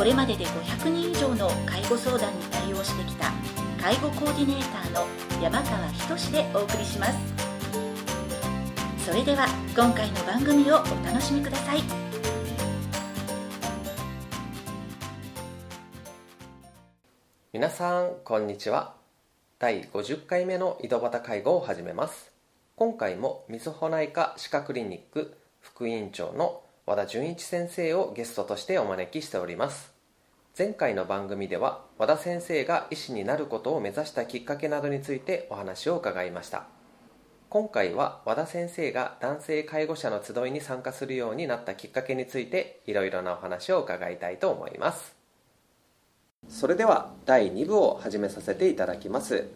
これまでで500人以上の介護相談に対応してきた介護コーディネーターの山川仁でお送りします。それでは今回の番組をお楽しみください。皆さんこんにちは。第50回目の井戸端介護を始めます。今回もみずほ内科歯科クリニック副院長の和田純一先生をゲストとしてお招きしております。前回の番組では和田先生が医師になることを目指したきっかけなどについてお話を伺いました。今回は和田先生が男性介護者の集いに参加するようになったきっかけについていろいろなお話を伺いたいと思います。それでは第2部を始めさせていただきます。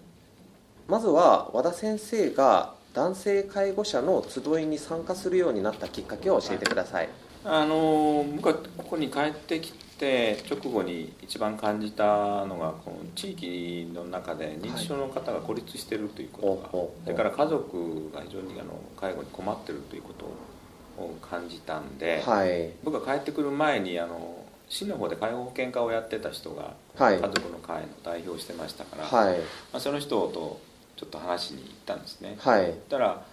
まずは和田先生が男性介護者の集いに参加するようになったきっかけを教えてください、あのここに帰ってきて直後に一番感じたのがこの地域の中で認知症の方が孤立しているということが、はいそれから家族が非常にあの介護に困っているということを感じたんで、はい。僕が帰ってくる前にあの市の方で介護保険課をやってた人がはい。家族の会の代表をしてましたから、はい。まあ、その人とちょっと話しに行ったんですね。はい。たら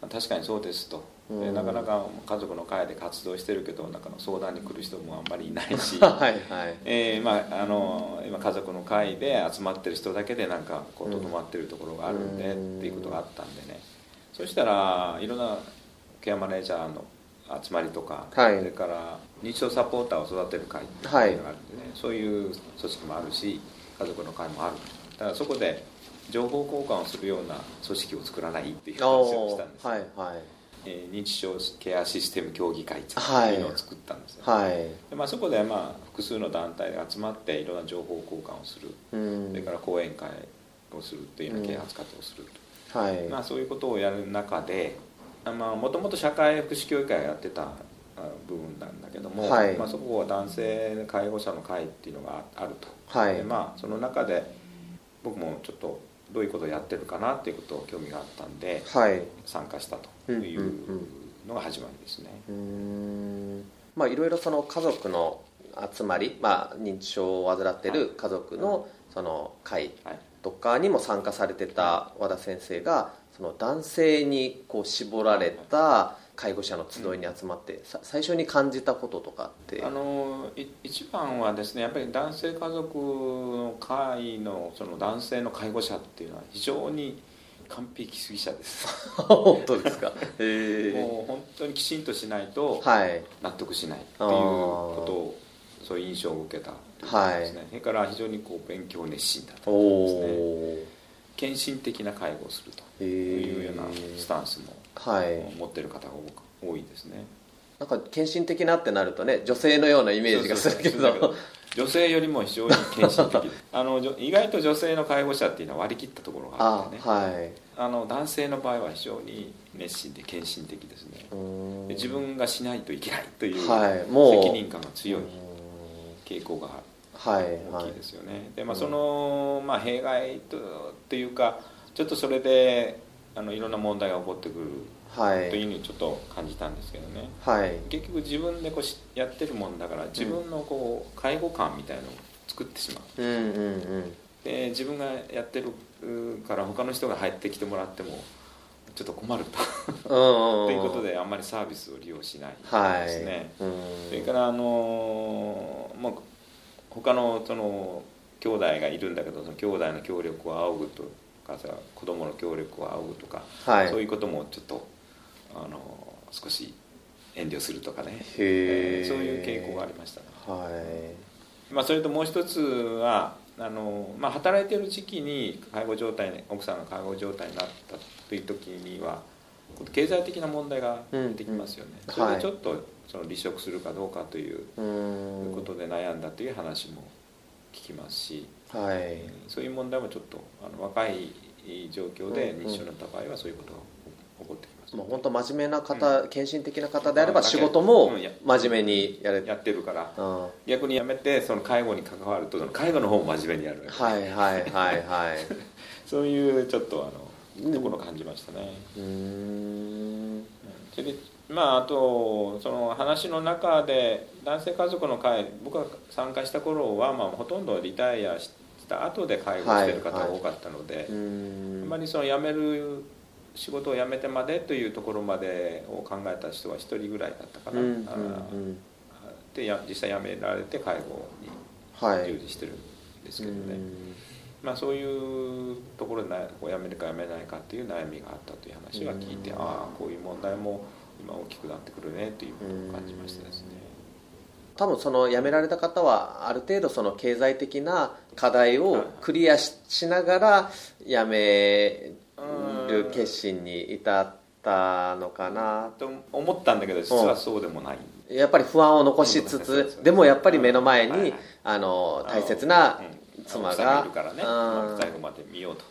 まあ確かにそうですと、でうん。なかなか家族の会で活動してるけどなんかの相談に来る人もあんまりいないし、はいはい。えーまあ、あの今家族の会で集まってる人だけでなんかこううん整ってるところがあるんで、うん。っていうことがあったんでね。そしたらいろんなケアマネージャーの集まりとか、はい。それから認知症サポーターを育てる会っていうのがあるんでね、そういう組織もあるし家族の会もある。だからそこで情報交換をするような組織を作らないっていう話をおしたんです、はいはいえー認知症ケアシステム協議会ってはいいうのを作ったんですよ、はい。でまあ、そこでまあ複数の団体が集まっていろんな情報交換をする、うん。それから講演会をするというような啓発活動をすると、はい。まあ、そういうことをやる中でもともと社会福祉協議会がやってたあ部分なんだけども、はい。まあ、そこは男性介護者の会っていうのがあると、はい。でまあ、その中で僕もちょっとどういうことをやってるかなっていうことを興味があったんではい。参加したというのが始まりですね。うまあいろいろその家族の集まり、まあ、認知症を患ってる家族のその会はいとかにも参加されてた和田先生がその男性にこう絞られた介護者の集いに集まって、さ最初に感じたこととかって。あのい一番はですねやっぱり男性家族の会のその男性の介護者っていうのは非常に完璧主義者です。本当ですか？へえ。もう本当にきちんとしないとはい。納得しないっていうことをそういう印象を受けたですね、それから非常にこう勉強熱心だとおですね。お献身的な介護をするとへいうようなえスタンスもはい。持ってる方が多いですね。なんか献身的なってなるとね女性のようなイメージがするけど。女性よりも非常に献身的。あの意外と女性の介護者っていうのは割り切ったところがああってね。はい。あの男性の場合は非常に熱心で献身的ですね。自分がしないといけないというはい。もう。責任感が強いうん。傾向がはい大きいはいですよね。で、まあ、うん。その、まあ、弊害とっていうかちょっとそれであのいろんな問題が起こってくるはい。というふうにちょっと感じたんですけどね。はい。結局自分でこうしやってるもんだから自分のこう介護官みたいのを作ってしまう。うんうんうん。で自分がやってるから他の人が入ってきてもらってもちょっと困ると。うんうん ということであんまりサービスを利用しないはいですね、うん。それからあのもう他のその兄弟がいるんだけどその兄弟の協力を仰ぐとかさ子供の協力を仰ぐとか、はい。そういうこともちょっとあの少し遠慮するとかね、へええーそういう傾向がありましたね、はい。まあ、それともう一つはあの、まあ、働いてる時期に介護状態に奥さんが介護状態になったという時には経済的な問題が出てきますよね、うん。それでちょっとその離職するかどうかということで悩んだという話も聞きますし、はい、そういう問題もちょっとあの若い状況で認知症になった場合はそういうことが起こってきます、もう本当真面目な方、うん、献身的な方であれば仕事も真面目にやれやってるから、うん、逆にやめてその介護に関わると介護の方も真面目にやるはいはいはいはい そういうちょっとあのところを感じましたね。うん。それでまああとその話の中で男性家族の会僕が参加した頃は、まあ、ほとんどリタイアした後で介護してる方が多かったので、はいはい、あんまりその辞める仕事を辞めてまでというところまでを考えた人は1人ぐらいだったかな、うんでや実際辞められて介護に従事してるんですけどね、はい、まあ、そういうところで辞めるか辞めないかっていう悩みがあったという話は聞いて、ああこういう問題も今大きくなってくるねということを感じましたですね。多分その辞められた方はある程度その経済的な課題をクリアしながら辞める決心に至ったのかな。と思ったんだけど実はそうでもない、やっぱり不安を残しつつでもやっぱり目の前にあの大切な妻がいるからね。最後まで見ようと。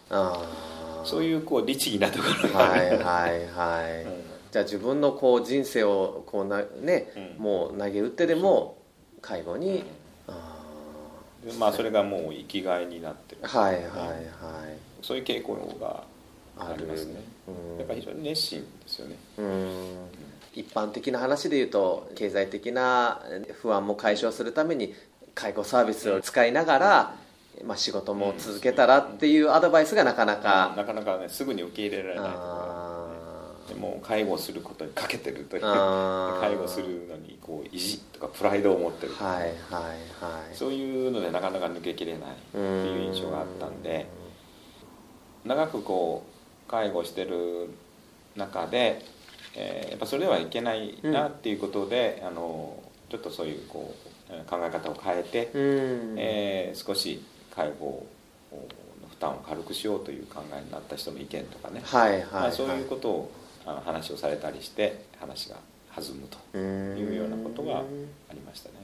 そういうこう律儀なところがはいはいはい、じゃあ自分のこう人生をこうなね、もう投げ打ってでも介護に、まあそれがもう生きがいになってる。はいはいはいそういう傾向がありますね、だから非常に熱心ですよね。一般的な話で言うと経済的な不安も解消するために介護サービスを使いながら、まあ、仕事も続けたらっていうアドバイスがなかなか、なかなかねすぐに受け入れられないとかでも介護することにかけてるという。介護するのにこう意地とかプライドを持ってる。はいはいはい。そういうのでなかなか抜けきれないっていう印象があったんで。長くこう介護してる中で、えー、やっぱそれではいけないなっていうことで、うん、あのちょっとそういうこう考え方を変えて、うん、えー、少し介護の負担を軽くしようという考えになった人の意見とかね、はいはい、まあ、そういうことをあの話をされたりして話が弾むというようなことがありましたね。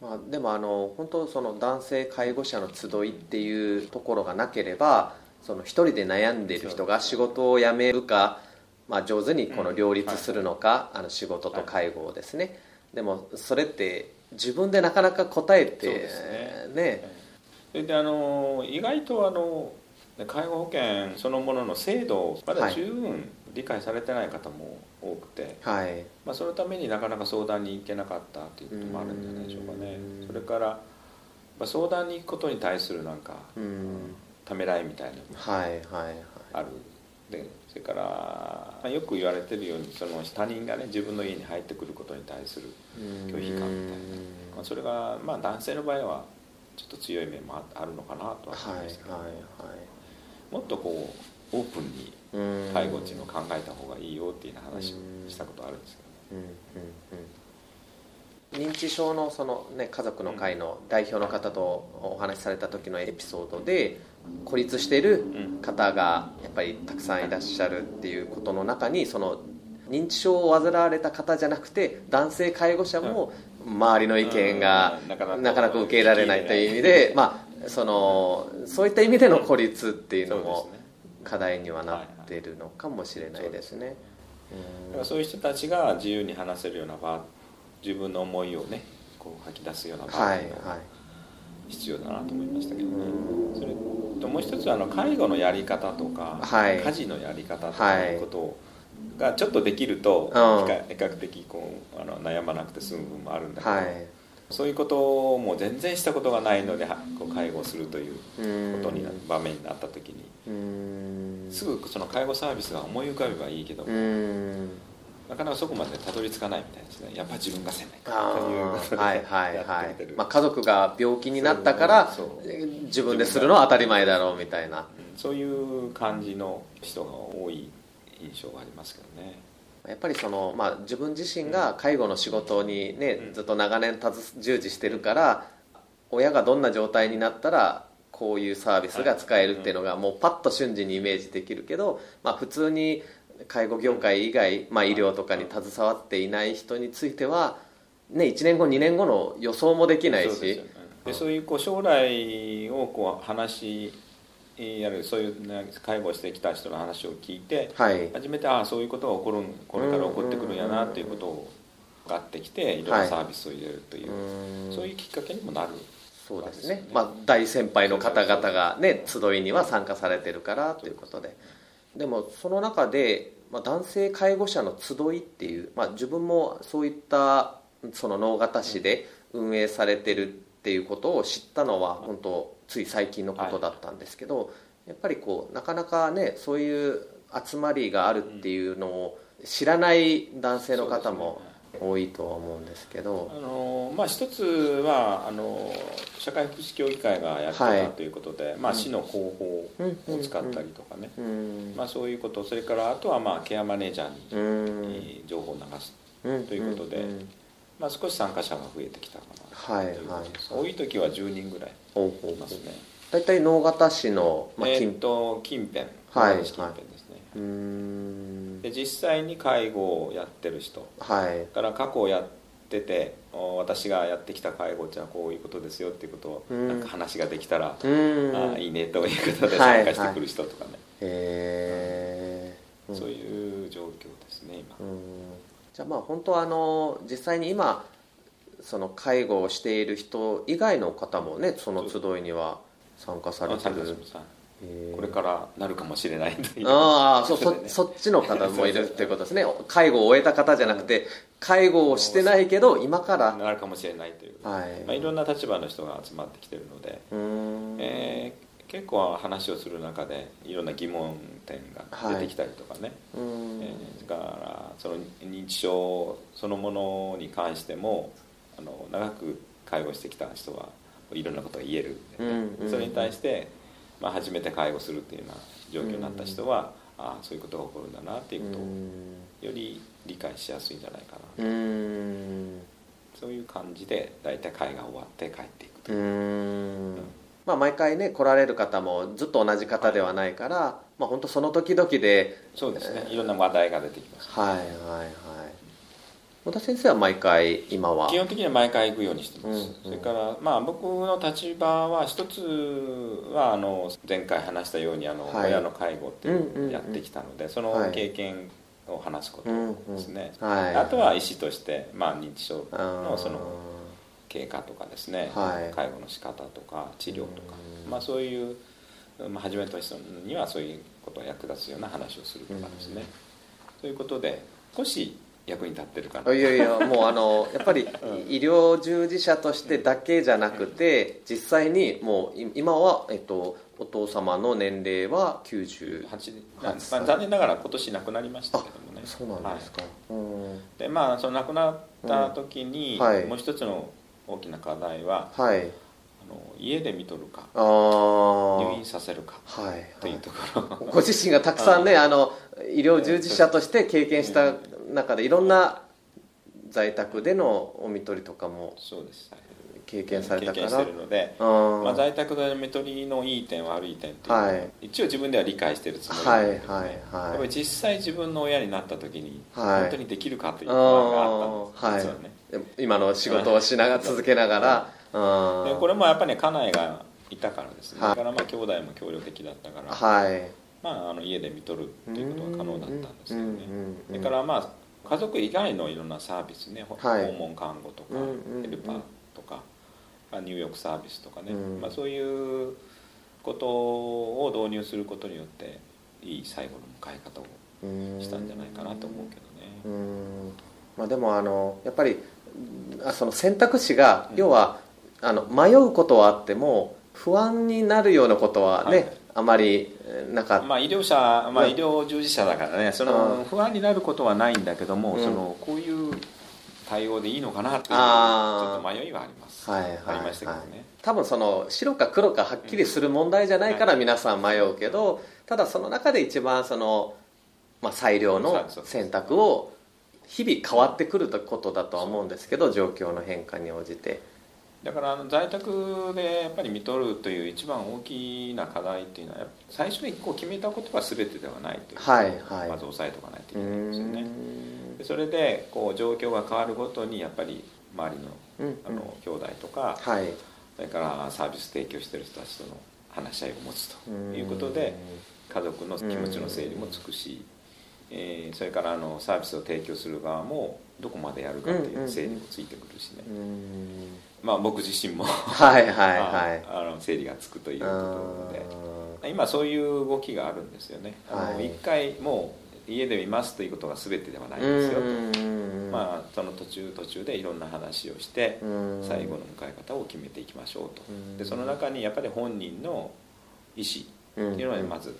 まあ、でもあの本当その男性介護者の集いっていうところがなければその一人で悩んでいる人が仕事を辞めるか、まあ、上手にこの両立するのか、あの仕事と介護をですね、でもそれって自分でなかなか答えてね。ね。であの意外とあの介護保険そのものの制度をまだ十分理解されてない方も多くて、はい、まあ、そのためになかなか相談に行けなかったということもあるんじゃないでしょうかね。それから、まあ、相談に行くことに対するなんかためらいみたいなのがある、はいはい。はい、でそれから、まあ、よく言われてるようにその他人がね自分の家に入ってくることに対する拒否感みたいな、まあ、それが、まあ、男性の場合はちょっと強い面もあるのかなとは思いますけど、はいはいはい、もっとこうオープンに介護っていうのを考えた方がいいよっていう話をしたことあるんですけどね。認知症のその、ね、家族の会の代表の方とお話しされた時のエピソードで孤立している方がやっぱりたくさんいらっしゃるっていうことの中にその認知症を患われた方じゃなくて男性介護者も周りの意見がなかなか受け入れられないという意味で、まあ、そのそういった意味での孤立っていうのも課題にはなってるのかもしれないですね。そういう人たちが自由に話せるような場自分の思いをねこう吐き出すような場面が必要だなと思いましたけどね、それともう一つあの介護のやり方とか、はい、家事のやり方とかいうことがちょっとできると、比較的こうあの悩まなくて済む部分もあるんだけど、はい、そういうことも全然したことがないのでこう介護するということにな場面になった時に。すぐその介護サービスが思い浮かべばいいけどなかなかそこまでたどり着かないみたいですね。やっぱ自分がせないということではいはいはい、まあ、家族が病気になったから自分でするのは当たり前だろうみたいな。そういう感じの人が多い印象がありますけどねやっぱりその、まあ、自分自身が介護の仕事にね、うん、ずっと長年従事してるから親がどんな状態になったらこういうサービスが使えるっていうのがもうパッと瞬時にイメージできるけど、まあ、普通に介護業界以外、まあ、医療とかに携わっていない人については、ね、1年後2年後の予想もできないし、でそういうこう将来をこう話やるそういう介護してきた人の話を聞いて、はい、初めてああそういうことが起こるこれから起こってくるんやなっていうことを分かってきてい。ろんなサービスを入れるという、はい、そういうきっかけにもなるそうですね、まあ、大先輩の方々がね集いには参加されてるからということで。でもその中で、まあ、男性介護者の集いっていう、まあ、自分もそういったその能形市で運営されてるっていうことを知ったのは本当つい最近のことだったんですけど、やっぱりこうなかなかねそういう集まりがあるっていうのを知らない男性の方も多いとは思うんですけど、あのまあ、一つはあの社会福祉協議会がやってたということで、はい、まあ、市の広報を使ったりとかね、まあ、そういうことそれからあとはまあケアマネージャーに情報を流すということで、まあ、少し参加者が増えてきたかなはいはい、多い時は10人ぐらい。いますね大体能形市の、まあ、近,、えー、と近辺。はい近辺ですね、はい、で実際に介護をやってる人、はい、から過去をやってて私がやってきた介護っていうのはこういうことですよっていうことをなんか話ができたらあいいねということで参加してくる人とかね、はいはい、へえ、そういう状況ですね今。じゃあまあ本当はあの実際に今その介護をしている人以外の方もねその集いには参加されてる。これからなるかもしれないああそそ そっちの方もいるっていうことですね。介護を終えた方じゃなくて介護をしてないけど今から。なるかもしれないという、はい。まあ、いろんな立場の人が集まってきてるので、えー、結構話をする中でいろんな疑問点が出てきたりとかね、はい。えー、だからその認知症そのものに関しても長く介護してきた人はいろんなことが言える、うんうん、それに対して、まあ、初めて介護するっていうような状況になった人は、うん、ああそういうことが起こるんだなっていうことをより理解しやすいんじゃないかな、うん、そういう感じで大体会が終わって帰っていくという。うん。まあ、毎回ね来られる方もずっと同じ方ではないから、はい、まあ本当その時々でそうですね。いろんな話題が出てきます、はいはいはい小田先生は毎回今は？基本的には毎回行くようにしてます、うんうん、それからまあ僕の立場は一つはあの前回話したようにあの、はい、親の介護っていうのをやってきたので、うんうんうん、その経験を話すことですね、はい、あとは医師として、まあ、認知症のその経過とかですね、はい、介護の仕方とか治療とか、まあ、そういう、まあ、初めと人にはそういうことが役立つような話をするとかですね、ということで少し役に立ってるかな。いやいやもうあの やっぱり医療従事者としてだけじゃなくて実際にもう今は、えっと、お父様の年齢は98歳、まあ、残念ながら今年亡くなりましたけどもね。そうなんですか、はい、でまあその亡くなった時に、うん。はい、もう一つの大きな課題は、はい、あの家で見とるか入院させるか、はい、というところ、ご自身がたくさんねあの医療従事者として経験した中でいろんな在宅でのお見取りとかもそうです経験されたから。経験してるので、まあ、在宅での見取りのいい点悪い点っていうのは、はい、一応自分では理解してるつもりなんだけど、ね、はいはいはい、実際自分の親になった時に、本当にできるかという不安があったんです、ね、はい、今の仕事をしながら続けながら、でこれもやっぱり、ね、家内がいたからですね、はい、だからまあ兄弟も協力的だったから、はいまあ、あの家で見とるっていうことが可能だったんですけどねそれからまあ家族以外のいろんなサービスね、はい、訪問看護とか、ヘルパーとか入浴サービスとかね、まあ、そういうことを導入することによっていい最後の迎え方をしたんじゃないかなと思うけどね。まあ、でもあのやっぱりその選択肢が、要はあの迷うことはあっても不安になるようなことはね、はいあまりなかった、まあ、医療者、まあ、医療従事者だからねその不安になることはないんだけども、うん、そのこういう対応でいいのかなっていうちょっと迷いはあります、はいはい、ありましたけどね。多分その白か黒かはっきりする問題じゃないから皆さん迷うけど、ただその中で一番その、まあ、最良の選択を日々変わってくることだとは思うんですけど状況の変化に応じて。だから在宅でやっぱり見とるという一番大きな課題っていうのは最初にこう決めたことは全てではないというはいはい、まず押さえておかないといけないんですよね。でそれでこう状況が変わるごとにやっぱり周りの,、あの兄弟とか、はい、それからサービス提供してる人たちとの話し合いを持つということで家族の気持ちの整理もつくし、えー、それからあのサービスを提供する側もどこまでやるかっていう整理もついてくるしね、まあ僕自身も。はいはいはい。あの整理がつくというところで。今そういう動きがあるんですよね。一回もう家で見ますということが全てではないんですよまあその途中途中でいろんな話をして最後の迎え方を決めていきましょうと。でその中にやっぱり本人の意思っていうのはまず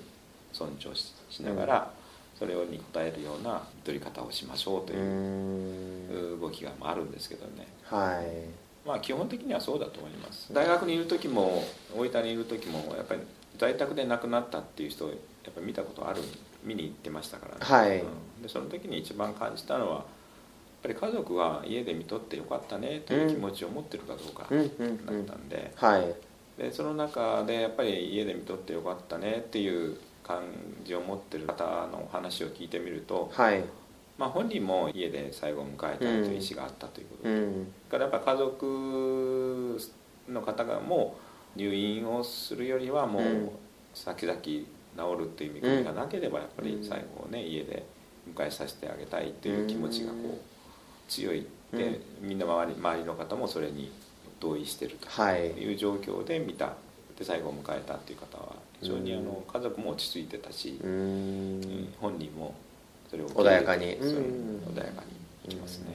尊重しながら、それに応えるような取り方をしましょうという動きがあるんですけどね。はいまあ基本的にはそうだと思います。大学にいる時も大分にいる時もやっぱり在宅で亡くなったっていう人をやっぱり見たことある見に行ってましたからね、はい、うん、でその時に一番感じたのはやっぱり家族は家で見とってよかったねという気持ちを持ってるかどうかだったんで,、でその中でやっぱり家で見とってよかったねっていう感じを持ってる方の話を聞いてみると、はい、まあ、本人も家で最後を迎えたいという意思があったということで、うん、からやっぱ家族の方がもう入院をするよりはもう先々治るっていう見込みがなければやっぱり最後ね家で迎えさせてあげたいっていう気持ちがこう強いでみんな周り周りの方もそれに同意してるという状況で見た。で最後を迎えたっていう方は非常にあの家族も落ち着いてたし、本人もそれを穏やかに。穏やかにいきますね。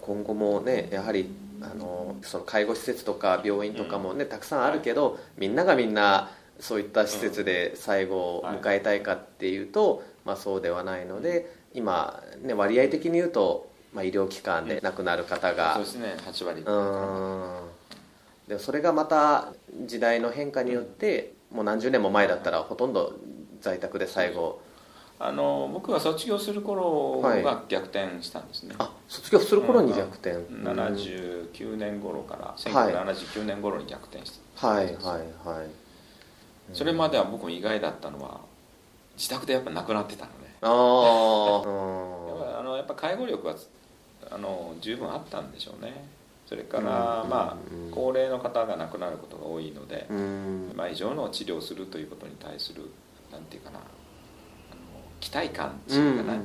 今後もねやはりあのその介護施設とか病院とかもね、たくさんあるけど、みんながみんなそういった施設で最後を迎えたいかっていうと、まあ、そうではないので今、ね、割合的に言うと、まあ、医療機関で亡くなる方が、そうですね。8割うん。でそれがまた時代の変化によってもう何十年も前だったらほとんど在宅で最後あの僕が卒業する頃が逆転したんですね、はい、あ卒業する頃に逆転、うん、79年頃から1979年頃に逆転した。はいはいはい。それまでは僕も意外だったのは自宅でやっぱ亡くなってたのね。あ あのやっぱ介護力はあの十分あったんでしょうね。それから、まあ、高齢の方が亡くなることが多いので、まあ、以上の治療をするということに対するなんていうかな期待感っていうかな、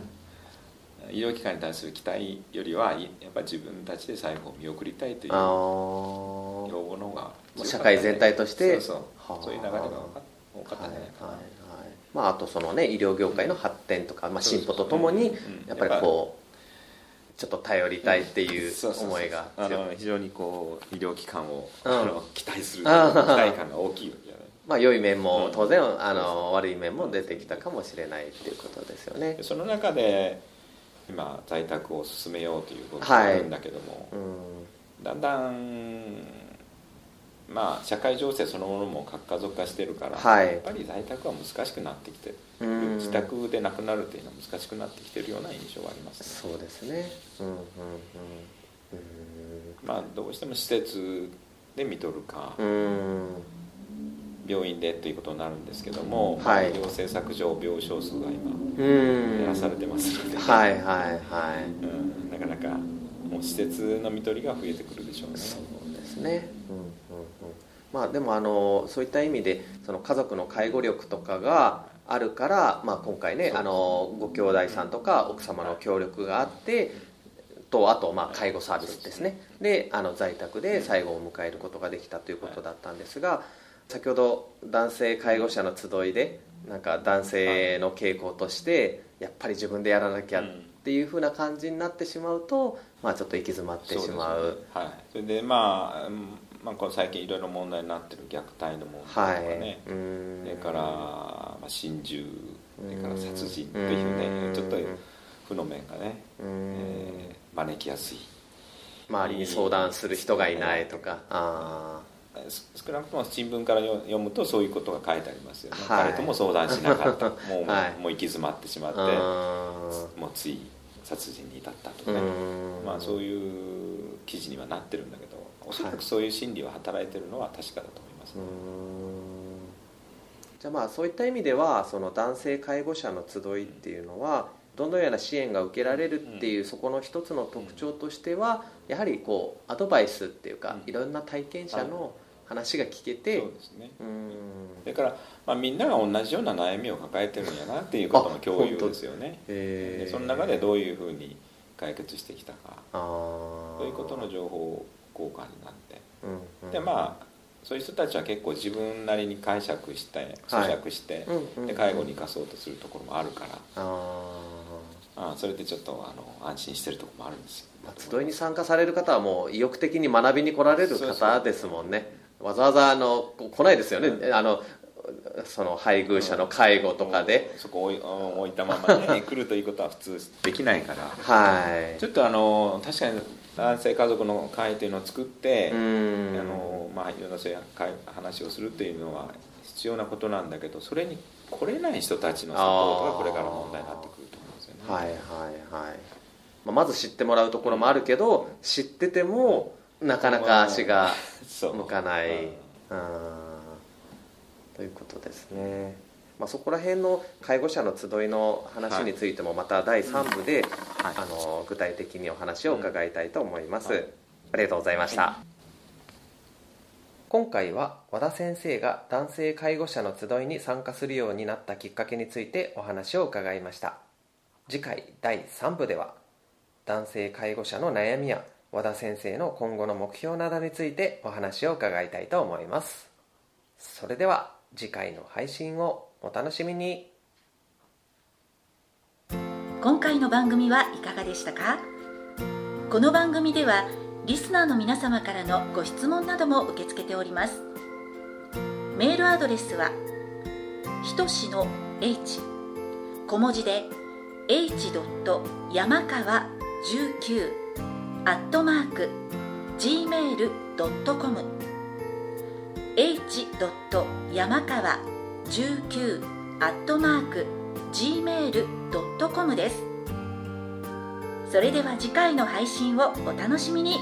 医療機関に対する期待よりはやっぱり自分たちで最後を見送りたいという要望の方が、ね、社会全体として。そうそう。そういう流れが多かったんじゃないかな、はいはいまあ、あとそのね医療業界の発展とか、まあ、進歩とともにやっぱりこうちょっと頼りたいっていう思いが非常にこう医療機関を、期待する期待感が大きいまあ良い面も当然、うん、あの悪い面も出てきたかもしれないっていうことですよね。その中で今在宅を進めようということがあるんだけども、はいうん、だんだんまあ社会情勢そのものも核家族化してるから、はい、やっぱり在宅は難しくなってきて自宅で亡くなるというのは難しくなってきてるような印象はあります、ね、そうですね。うんうんうんまあどうしても施設で見とるか病院でということになるんですけども、はい、行政策上病床数が今減らされてますので、はいはいはい、うん、なかなかもう施設の見取りが増えてくるでしょうね。そうですね、うんうんうん。まあ、でもあのそういった意味でその家族の介護力とかがあるから、まあ、今回ねあのご兄弟さんとか奥様の協力があってとあとまあ介護サービスですね。であの在宅で最後を迎えることができたということだったんですが先ほど男性介護者の集いでなんか男性の傾向としてやっぱり自分でやらなきゃっていうふうな感じになってしまうと、まあ、ちょっと行き詰まってしまう。はい、それでまあまあ、この最近いろいろ問題になってる虐待の問題とかね、はい、それから、まあ、心中それから殺人というねちょっと負の面がね、えー、招きやすい。周りに相談する人がいないとか、あ少なくとも新聞から読むとそういうことが書いてありますよね、はい、彼とも相談しなかった。もうはい、もう行き詰まってしまってもうつい殺人に至ったとかね。まあそういう記事にはなってるんだけどおそらくそういう心理は働いてるのは確かだと思います、ね、じゃあまあそういった意味ではその男性介護者の集いっていうのはどのような支援が受けられるっていう、そこの一つの特徴としてはやはりこうアドバイスっていうか、いろんな体験者の話が聞けて、そうですね。それから、まあ、みんなが同じような悩みを抱えてるんやなっていうことの共有ですよね。でその中でどういうふうに解決してきたか。そういうことの情報交換になって、うんうん、でまあそういう人たちは結構自分なりに解釈して咀嚼して、はい、で介護に生かそうとするところもあるから。あそれでちょっとあの安心してるところもあるんですよ、集いに参加される方はもう意欲的に学びに来られる方ですもんねわざわざあの来ないですよね、うん、あのその配偶者の介護とかで、うん、そこ置い置いたままね来るということは普通できないから。はい。ちょっとあの確かに男性家族の会というのを作ってあの、まあ、いろんなそういう話をするっていうのは必要なことなんだけどそれに来れない人たちのサポートがこれから問題になってくると思うんですよね。はいはいはい、まあ、まず知ってもらうところもあるけど、知っててもなかなか足が 向かない、まあ、ということですね、まあ、そこら辺の介護者の集いの話についてもまた第3部で、はい、あの具体的にお話を伺いたいと思います、はい、ありがとうございました、はい、今回は和田先生が男性介護者の集いに参加するようになったきっかけについてお話を伺いました。次回第3部では男性介護者の悩みや和田先生の今後の目標などについてお話を伺いたいと思います。それでは次回の配信をお楽しみに。今回の番組はいかがでしたか？この番組ではリスナーの皆様からのご質問なども受け付けております。メールアドレスはひとしの h 小文字で h. 山川19アットマーク gmail.com h. 山川19アットマーク gmail.com ですそれでは次回の配信をお楽しみに